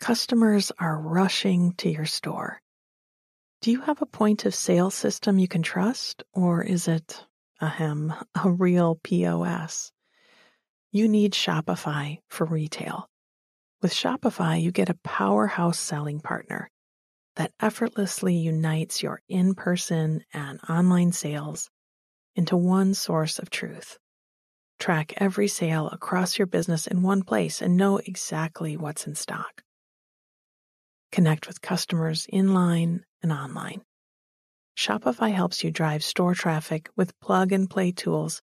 Customers are rushing to your store. Do you have a point of sale system you can trust, or is it, ahem, a real POS? You need Shopify for retail. With Shopify, you get a powerhouse selling partner that effortlessly unites your in person and online sales into one source of truth. Track every sale across your business in one place and know exactly what's in stock. Connect with customers in line and online. Shopify helps you drive store traffic with plug and play tools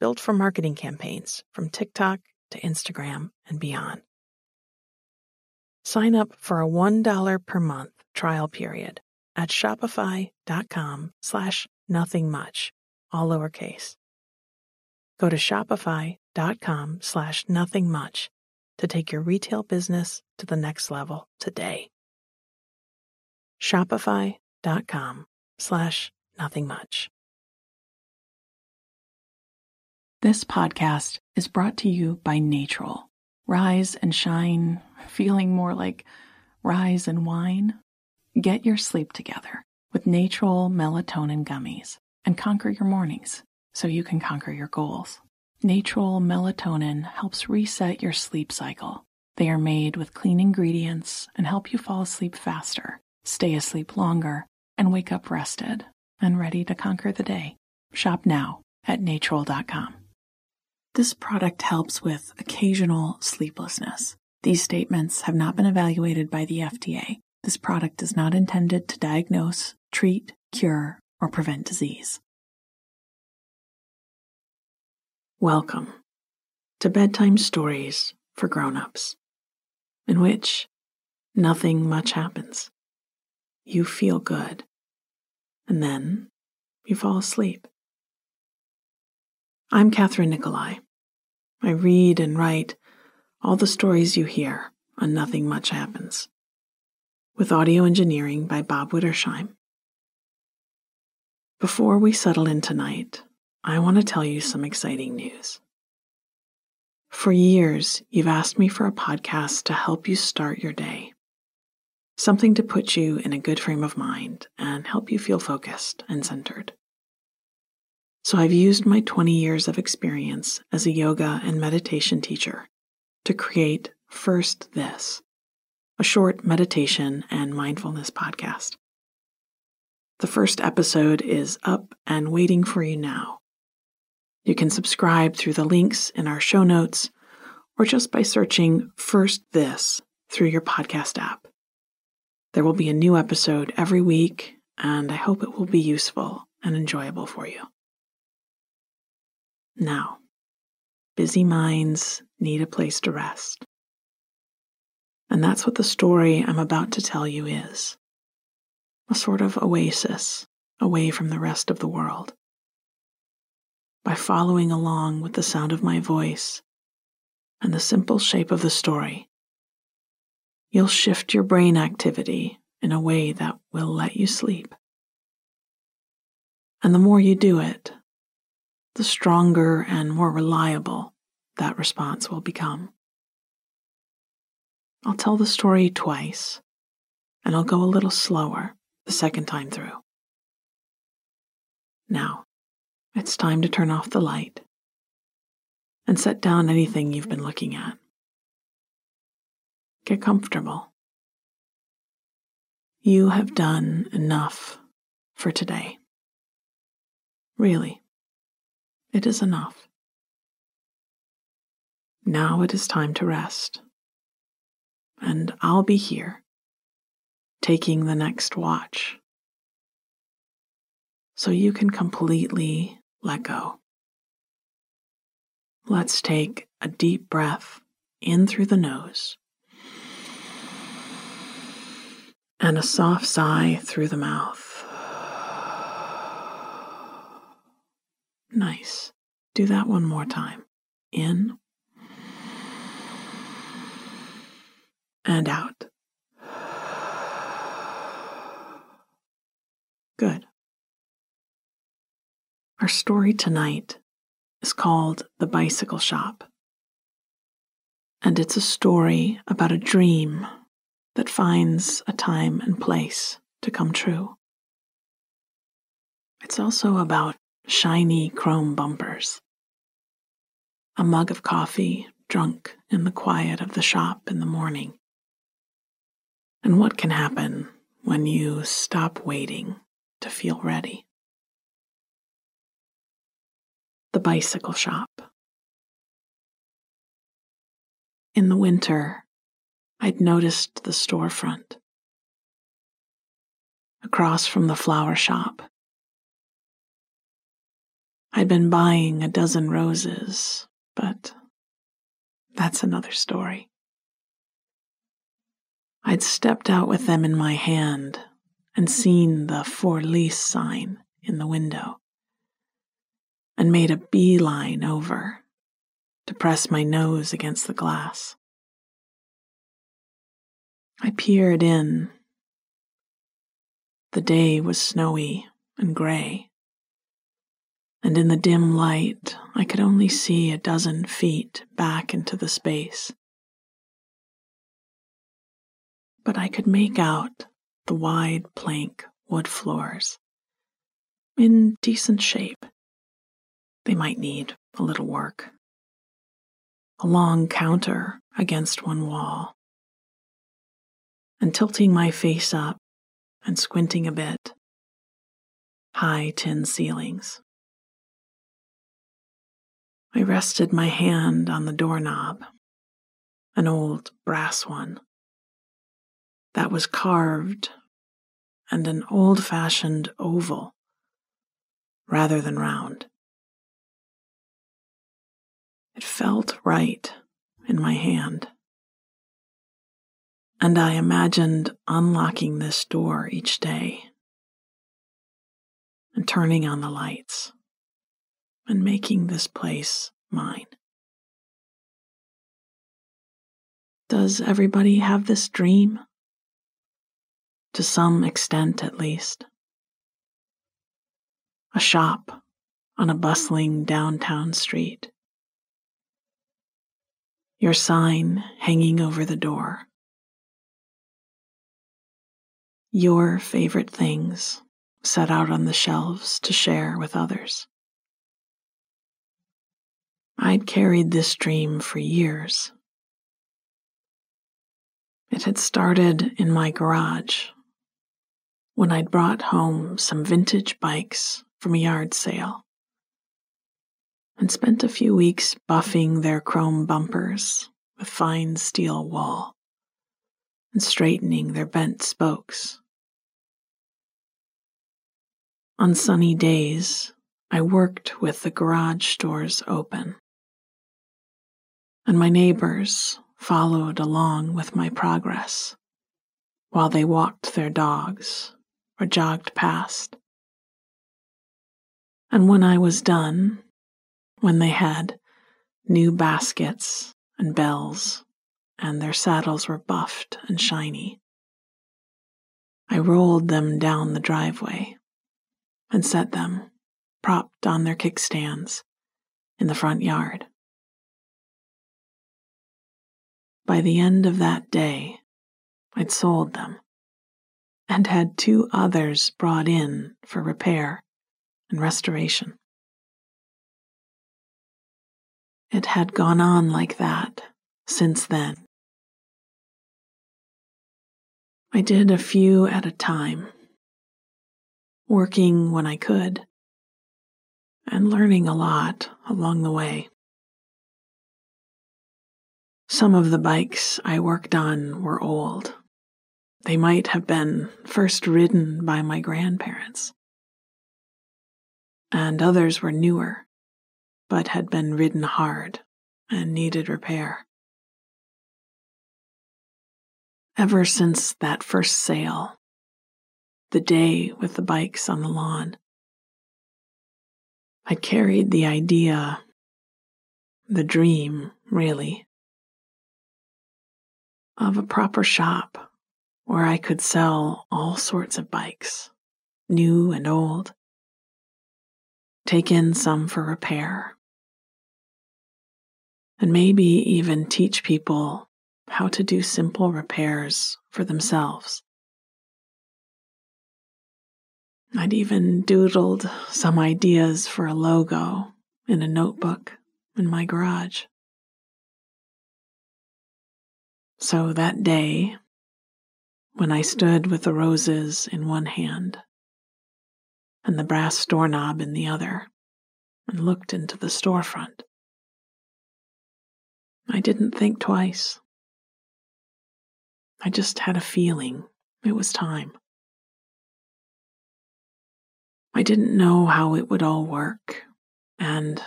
built for marketing campaigns from TikTok to Instagram and beyond. Sign up for a $1 per month trial period at shopify.com slash nothing much, all lowercase. Go to shopify.com slash nothing much to take your retail business to the next level today. Shopify.com slash nothing much. This podcast is brought to you by Natrol. Rise and shine, feeling more like rise and wine? Get your sleep together with Natrol melatonin gummies and conquer your mornings so you can conquer your goals. Natrol melatonin helps reset your sleep cycle. They are made with clean ingredients and help you fall asleep faster, stay asleep longer, and wake up rested and ready to conquer the day. Shop now at natrol.com. This product helps with occasional sleeplessness. These statements have not been evaluated by the FDA. This product is not intended to diagnose, treat, cure, or prevent disease. Welcome to Bedtime Stories for Grown-ups, in which nothing much happens. You feel good, and then you fall asleep. I'm Kathryn Nicolai. I read and write all the stories you hear on Nothing Much Happens, with audio engineering by Bob Wittersheim. Before we settle in tonight, I want to tell you some exciting news. For years, you've asked me for a podcast to help you start your day, something to put you in a good frame of mind and help you feel focused and centered. So I've used my 20 years of experience as a yoga and meditation teacher to create First This, a short meditation and mindfulness podcast. The first episode is up and waiting for you now. You can subscribe through the links in our show notes or just by searching First This through your podcast app. There will be a new episode every week, and I hope it will be useful and enjoyable for you. Now, busy minds need a place to rest. And that's what the story I'm about to tell you is a sort of oasis away from the rest of the world. By following along with the sound of my voice and the simple shape of the story, you'll shift your brain activity in a way that will let you sleep. And the more you do it, the stronger and more reliable that response will become. I'll tell the story twice, and I'll go a little slower the second time through. Now, it's time to turn off the light and set down anything you've been looking at. Get comfortable. You have done enough for today. Really. It is enough. Now it is time to rest. And I'll be here, taking the next watch. So you can completely let go. Let's take a deep breath in through the nose and a soft sigh through the mouth. Nice. Do that one more time. In and out. Good. Our story tonight is called The Bicycle Shop. And it's a story about a dream that finds a time and place to come true. It's also about shiny chrome bumpers, a mug of coffee drunk in the quiet of the shop in the morning, and what can happen when you stop waiting to feel ready. The bicycle shop. In the winter, I'd noticed the storefront. Across from the flower shop, I'd been buying a dozen roses, but that's another story. I'd stepped out with them in my hand and seen the for lease sign in the window and made a beeline over to press my nose against the glass. I peered in. The day was snowy and gray, and in the dim light, I could only see a dozen feet back into the space. But I could make out the wide plank wood floors in decent shape. They might need a little work a long counter against one wall, and tilting my face up and squinting a bit, high tin ceilings. I rested my hand on the doorknob, an old brass one that was carved and an old fashioned oval rather than round. It felt right in my hand. And I imagined unlocking this door each day and turning on the lights and making this place mine. Does everybody have this dream? To some extent, at least. A shop on a bustling downtown street your sign hanging over the door. Your favorite things set out on the shelves to share with others. I'd carried this dream for years. It had started in my garage when I'd brought home some vintage bikes from a yard sale and spent a few weeks buffing their chrome bumpers with fine steel wool and straightening their bent spokes. On sunny days, I worked with the garage doors open, and my neighbors followed along with my progress while they walked their dogs or jogged past. And when I was done, when they had new baskets and bells, and their saddles were buffed and shiny. I rolled them down the driveway and set them, propped on their kickstands, in the front yard. By the end of that day, I'd sold them and had two others brought in for repair and restoration. It had gone on like that since then. I did a few at a time, working when I could, and learning a lot along the way. Some of the bikes I worked on were old. They might have been first ridden by my grandparents. And others were newer but had been ridden hard and needed repair. Ever since that first sale, the day with the bikes on the lawn, I carried the idea, the dream, really, of a proper shop where I could sell all sorts of bikes, new and old, take in some for repair, and maybe even teach people how to do simple repairs for themselves. I'd even doodled some ideas for a logo in a notebook in my garage. So that day, when I stood with the roses in one hand and the brass doorknob in the other and looked into the storefront, I didn't think twice. I just had a feeling it was time. I didn't know how it would all work, and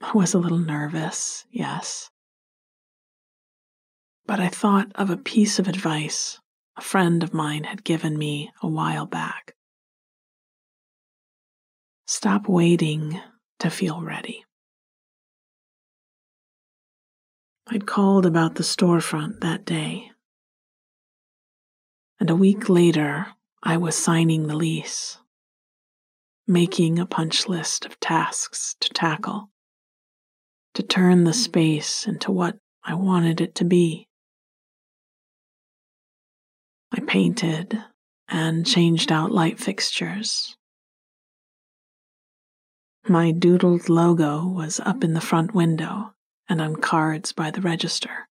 I was a little nervous, yes. But I thought of a piece of advice a friend of mine had given me a while back. Stop waiting to feel ready. I'd called about the storefront that day. And a week later, I was signing the lease, making a punch list of tasks to tackle, to turn the space into what I wanted it to be. I painted and changed out light fixtures. My doodled logo was up in the front window and on cards by the register.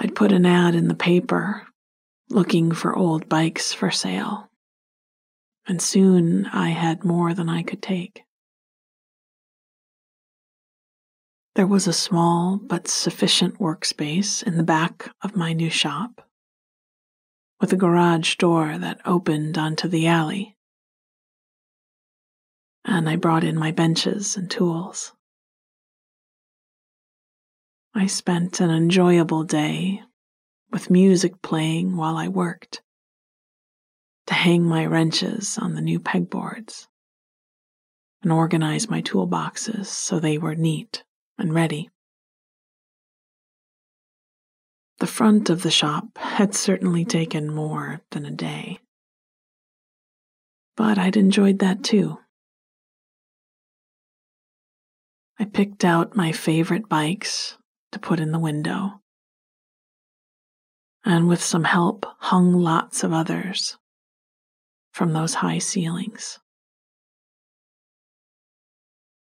I'd put an ad in the paper looking for old bikes for sale, and soon I had more than I could take. There was a small but sufficient workspace in the back of my new shop, with a garage door that opened onto the alley and I brought in my benches and tools. I spent an enjoyable day with music playing while I worked to hang my wrenches on the new pegboards and organize my toolboxes so they were neat and ready. The front of the shop had certainly taken more than a day, but I'd enjoyed that too. I picked out my favorite bikes to put in the window, and with some help, hung lots of others from those high ceilings.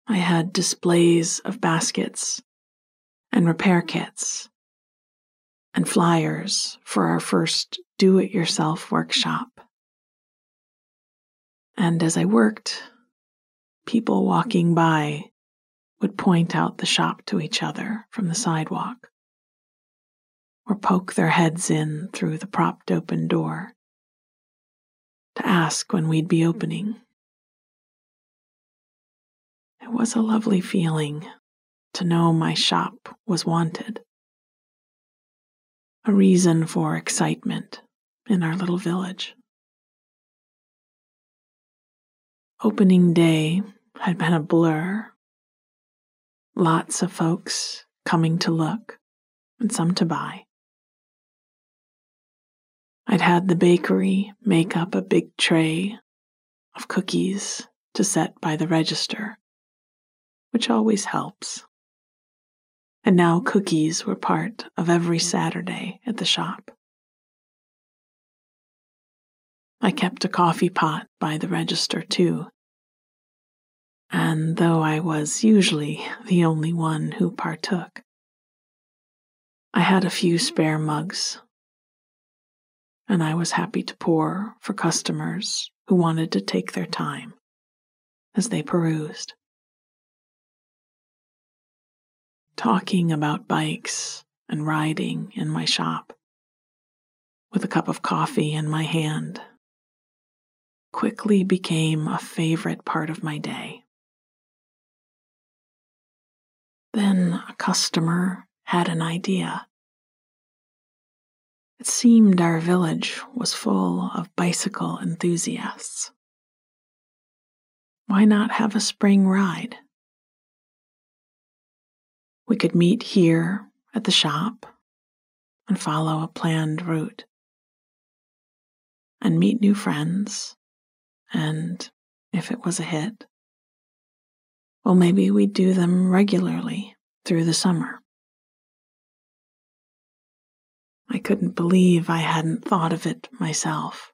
I had displays of baskets and repair kits and flyers for our first do it yourself workshop. And as I worked, people walking by would point out the shop to each other from the sidewalk, or poke their heads in through the propped open door to ask when we'd be opening. It was a lovely feeling to know my shop was wanted, a reason for excitement in our little village. Opening day had been a blur Lots of folks coming to look and some to buy. I'd had the bakery make up a big tray of cookies to set by the register, which always helps. And now cookies were part of every Saturday at the shop. I kept a coffee pot by the register too, and though I was usually the only one who partook, I had a few spare mugs, and I was happy to pour for customers who wanted to take their time as they perused. Talking about bikes and riding in my shop, with a cup of coffee in my hand, quickly became a favorite part of my day. Then a customer had an idea. It seemed our village was full of bicycle enthusiasts. Why not have a spring ride? We could meet here at the shop and follow a planned route and meet new friends. And if it was a hit, well, maybe we do them regularly through the summer. I couldn't believe I hadn't thought of it myself.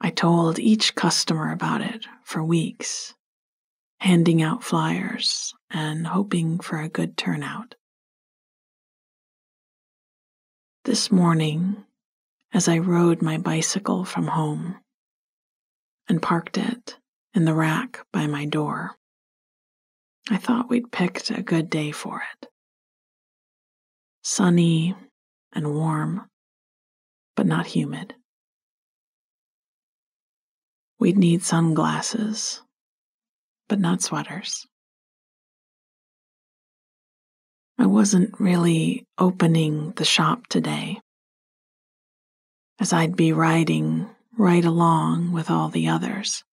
I told each customer about it for weeks, handing out flyers and hoping for a good turnout. This morning, as I rode my bicycle from home and parked it in the rack by my door, I thought we'd picked a good day for it. Sunny and warm, but not humid. We'd need sunglasses, but not sweaters. I wasn't really opening the shop today, as I'd be riding right along with all the others.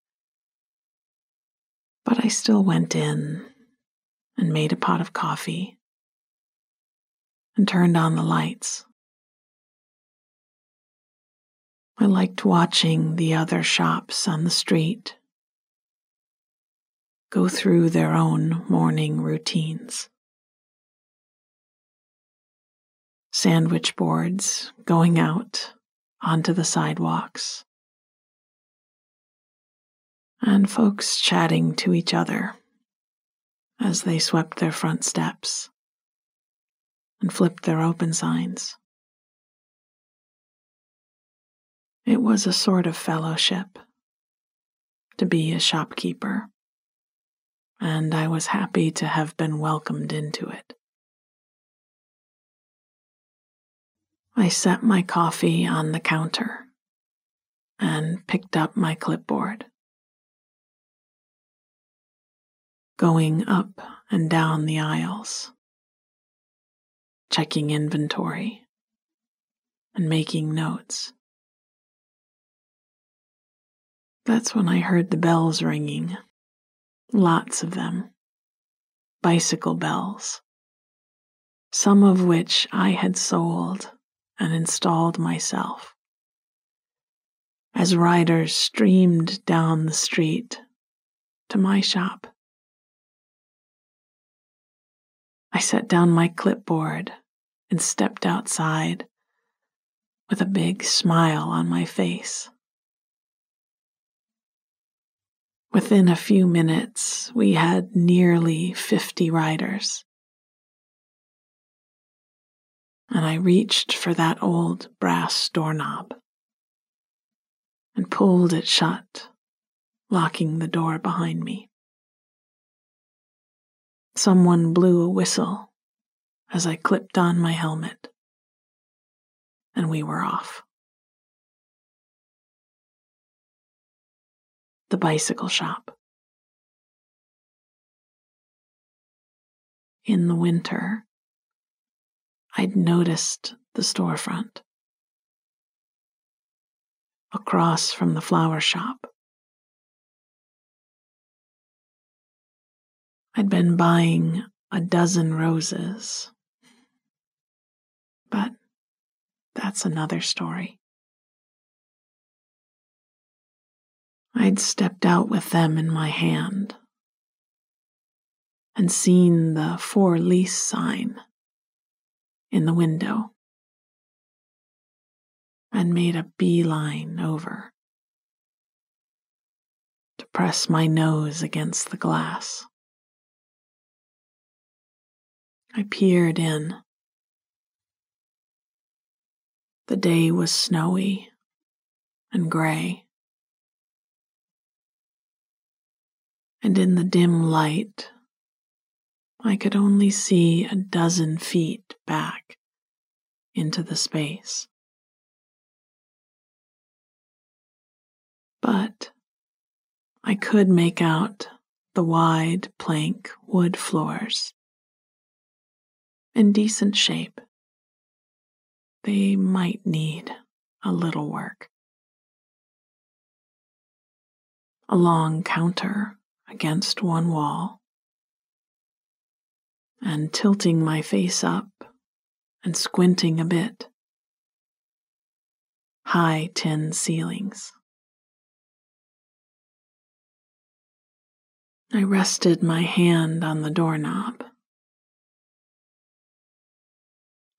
But I still went in and made a pot of coffee and turned on the lights. I liked watching the other shops on the street go through their own morning routines. Sandwich boards going out onto the sidewalks, and folks chatting to each other as they swept their front steps and flipped their open signs. It was a sort of fellowship to be a shopkeeper, and I was happy to have been welcomed into it. I set my coffee on the counter and picked up my clipboard. Going up and down the aisles, checking inventory, and making notes. That's when I heard the bells ringing. Lots of them. Bicycle bells. Some of which I had sold and installed myself. As riders streamed down the street to my shop. I set down my clipboard and stepped outside with a big smile on my face. Within a few minutes, we had nearly 50 riders. And I reached for that old brass doorknob and pulled it shut, locking the door behind me. Someone blew a whistle as I clipped on my helmet, and we were off. the bicycle shop. In the winter, I'd noticed the storefront across from the flower shop. I'd been buying a dozen roses, but that's another story. I'd stepped out with them in my hand and seen the for lease sign in the window and made a beeline over to press my nose against the glass. I peered in. The day was snowy and gray. and in the dim light, I could only see a dozen feet back into the space. But I could make out the wide plank wood floors in decent shape. They might need a little work. A long counter against one wall and tilting my face up and squinting a bit. High tin ceilings. I rested my hand on the doorknob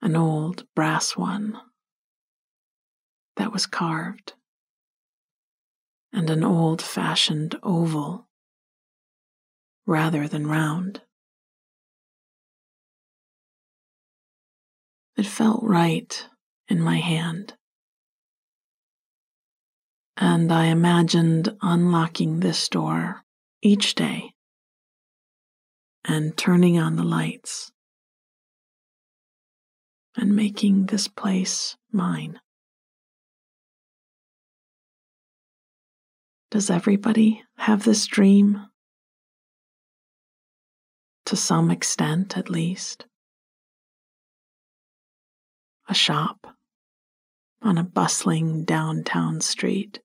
an old brass one that was carved, and an old fashioned oval rather than round. It felt right in my hand. And I imagined unlocking this door each day and turning on the lights and making this place mine. Does everybody have this dream? To some extent, at least a shop on a bustling downtown street.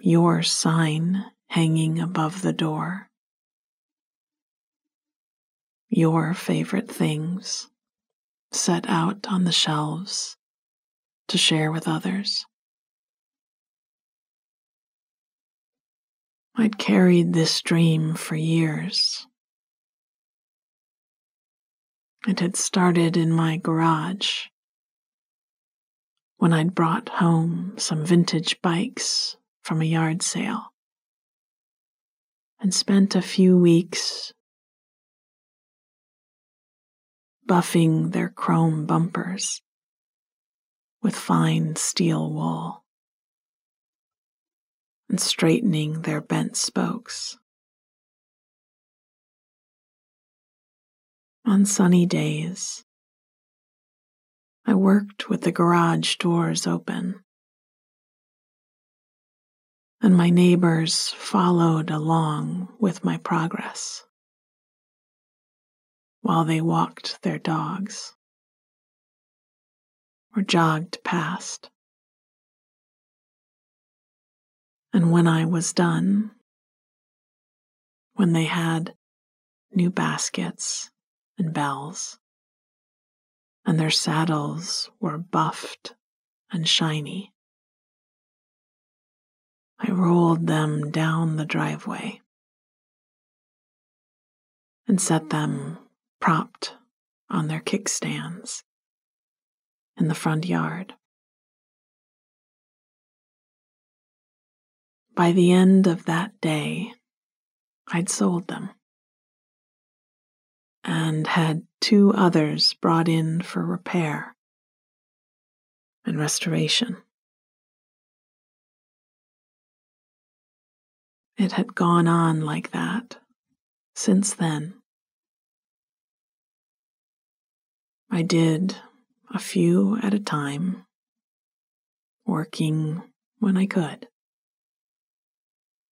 Your sign hanging above the door. Your favorite things set out on the shelves to share with others. I'd carried this dream for years it had started in my garage when I'd brought home some vintage bikes from a yard sale and spent a few weeks buffing their chrome bumpers with fine steel wool and straightening their bent spokes. On sunny days, I worked with the garage doors open, and my neighbors followed along with my progress while they walked their dogs or jogged past. And when I was done, when they had new baskets and bells, and their saddles were buffed and shiny. I rolled them down the driveway and set them propped on their kickstands in the front yard. By the end of that day, I'd sold them and had two others brought in for repair and restoration. It had gone on like that since then. I did a few at a time, working when I could,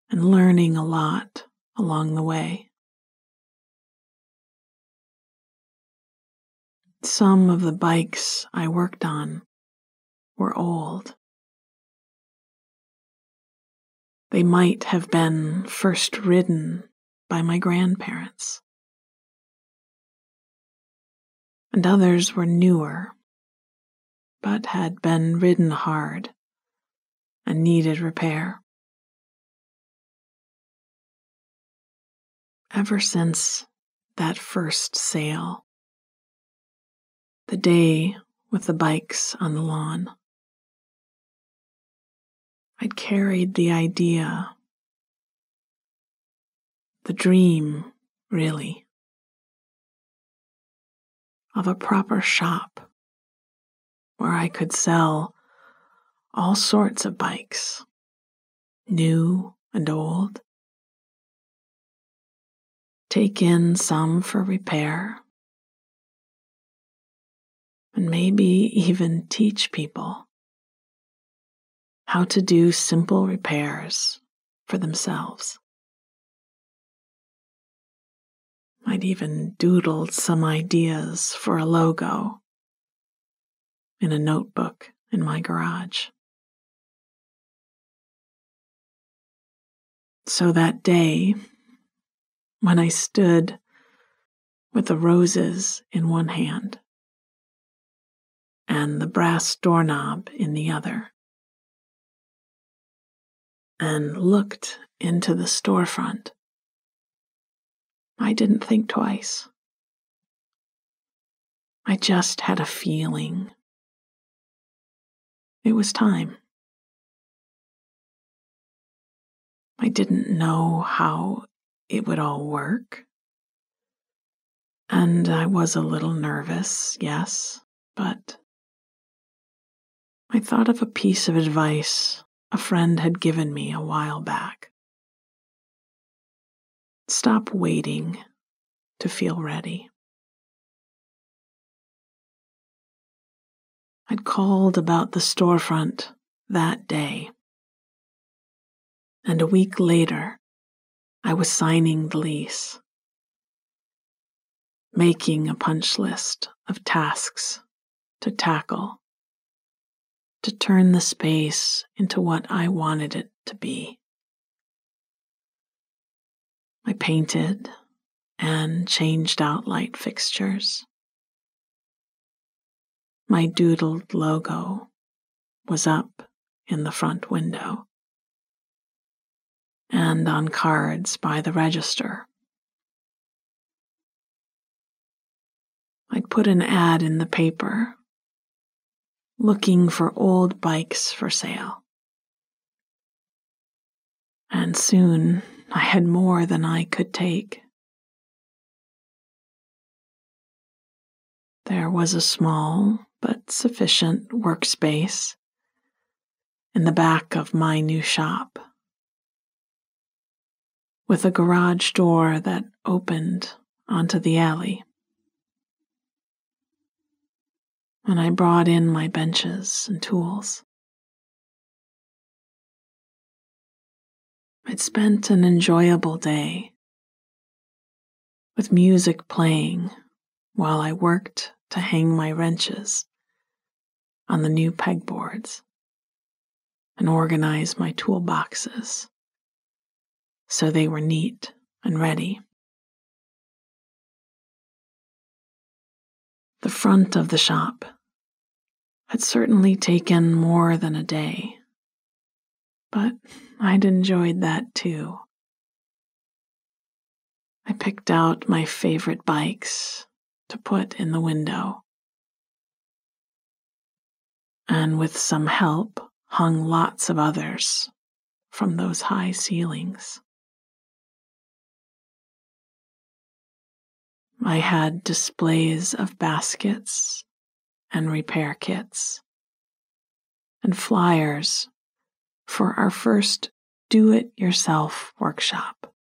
and learning a lot along the way. Some of the bikes I worked on were old. They might have been first ridden by my grandparents. And others were newer, but had been ridden hard and needed repair. Ever since that first sale, the day with the bikes on the lawn. I'd carried the idea, the dream, really, of a proper shop where I could sell all sorts of bikes, new and old. Take in some for repair and maybe even teach people how to do simple repairs for themselves. I'd even doodled some ideas for a logo in a notebook in my garage. So that day, when I stood with the roses in one hand and the brass doorknob in the other, and looked into the storefront. I didn't think twice. I just had a feeling. It was time. I didn't know how it would all work. And I was a little nervous, yes, but I thought of a piece of advice a friend had given me a while back. Stop waiting to feel ready. I'd called about the storefront that day. And a week later, I was signing the lease, making a punch list of tasks to tackle to turn the space into what I wanted it to be. I painted and changed out light fixtures. My doodled logo was up in the front window and on cards by the register. I'd put an ad in the paper looking for old bikes for sale. And soon I had more than I could take. There was a small but sufficient workspace in the back of my new shop, with a garage door that opened onto the alley. and I brought in my benches and tools. I'd spent an enjoyable day with music playing while I worked to hang my wrenches on the new pegboards and organize my toolboxes so they were neat and ready. The front of the shop had certainly taken more than a day, but I'd enjoyed that too. I picked out my favorite bikes to put in the window, and with some help, hung lots of others from those high ceilings. I had displays of baskets and repair kits and flyers for our first do it yourself workshop.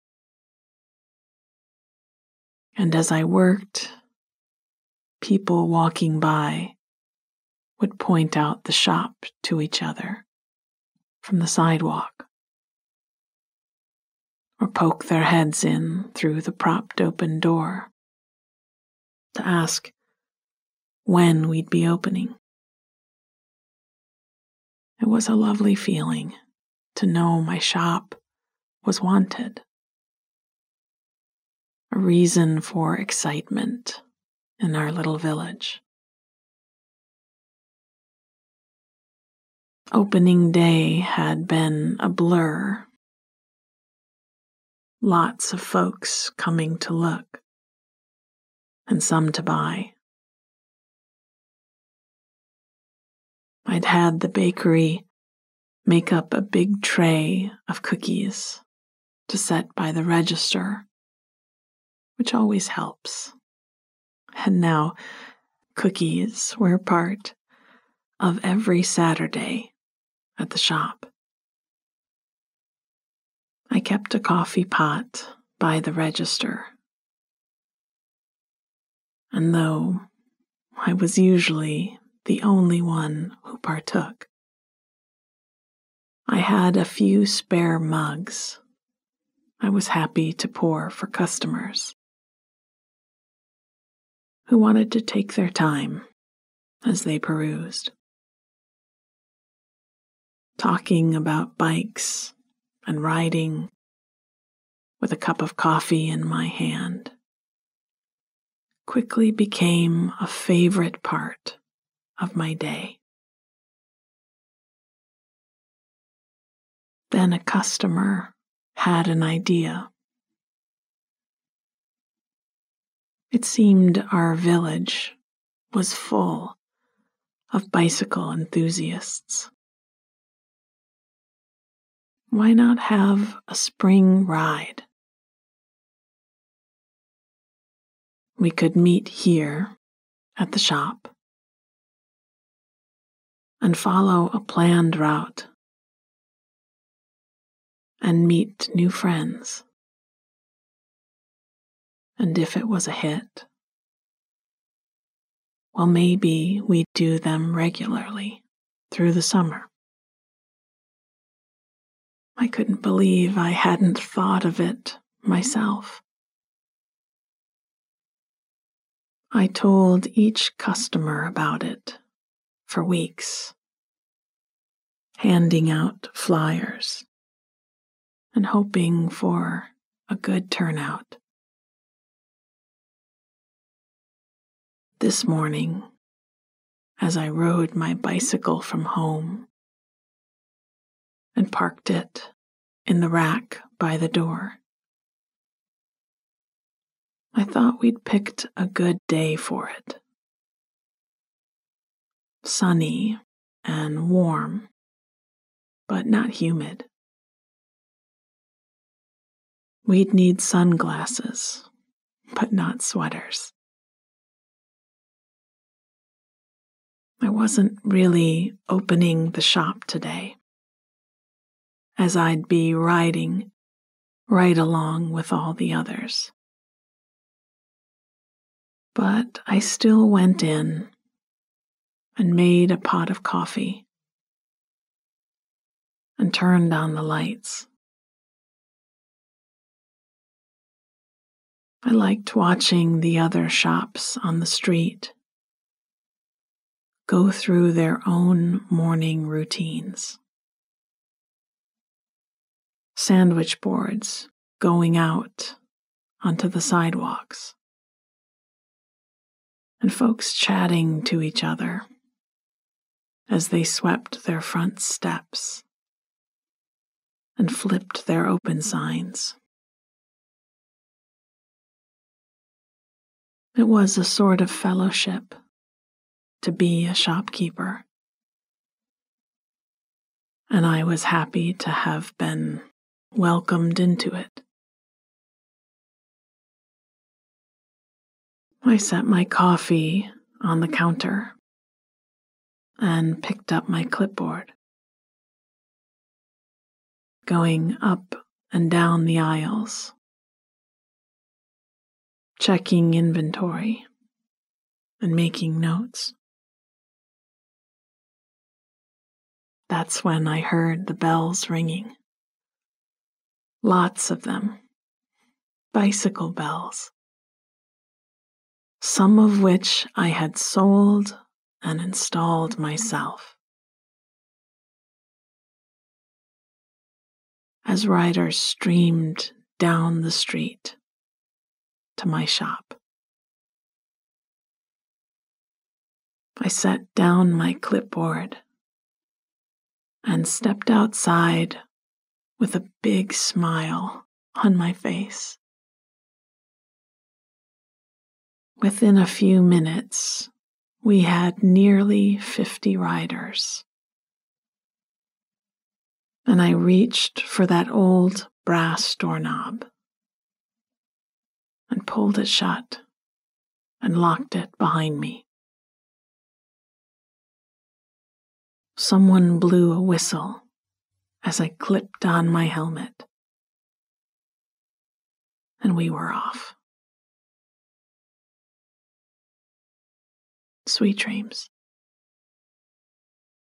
And as I worked, people walking by would point out the shop to each other from the sidewalk or poke their heads in through the propped open door to ask when we'd be opening. It was a lovely feeling to know my shop was wanted. A reason for excitement in our little village. Opening day had been a blur. Lots of folks coming to look and some to buy. I'd had the bakery make up a big tray of cookies to set by the register, which always helps. And now cookies were part of every Saturday at the shop. I kept a coffee pot by the register and though I was usually the only one who partook, I had a few spare mugs I was happy to pour for customers who wanted to take their time as they perused. Talking about bikes and riding with a cup of coffee in my hand quickly became a favorite part of my day. Then a customer had an idea. It seemed our village was full of bicycle enthusiasts. Why not have a spring ride? We could meet here at the shop and follow a planned route and meet new friends. And if it was a hit, well, maybe we'd do them regularly through the summer. I couldn't believe I hadn't thought of it myself. I told each customer about it for weeks, handing out flyers and hoping for a good turnout. This morning, as I rode my bicycle from home, and parked it in the rack by the door. I thought we'd picked a good day for it. Sunny and warm, but not humid. We'd need sunglasses, but not sweaters. I wasn't really opening the shop today as I'd be riding right along with all the others. But I still went in and made a pot of coffee and turned on the lights. I liked watching the other shops on the street go through their own morning routines sandwich boards going out onto the sidewalks, and folks chatting to each other as they swept their front steps and flipped their open signs. It was a sort of fellowship to be a shopkeeper, and I was happy to have been welcomed into it. I set my coffee on the counter and picked up my clipboard. Going up and down the aisles, checking inventory and making notes. That's when I heard the bells ringing. Lots of them. Bicycle bells. Some of which I had sold and installed myself. As riders streamed down the street to my shop. I set down my clipboard and stepped outside with a big smile on my face. Within a few minutes, we had nearly 50 riders. And I reached for that old brass doorknob and pulled it shut and locked it behind me. Someone blew a whistle as I clipped on my helmet. And we were off. Sweet dreams.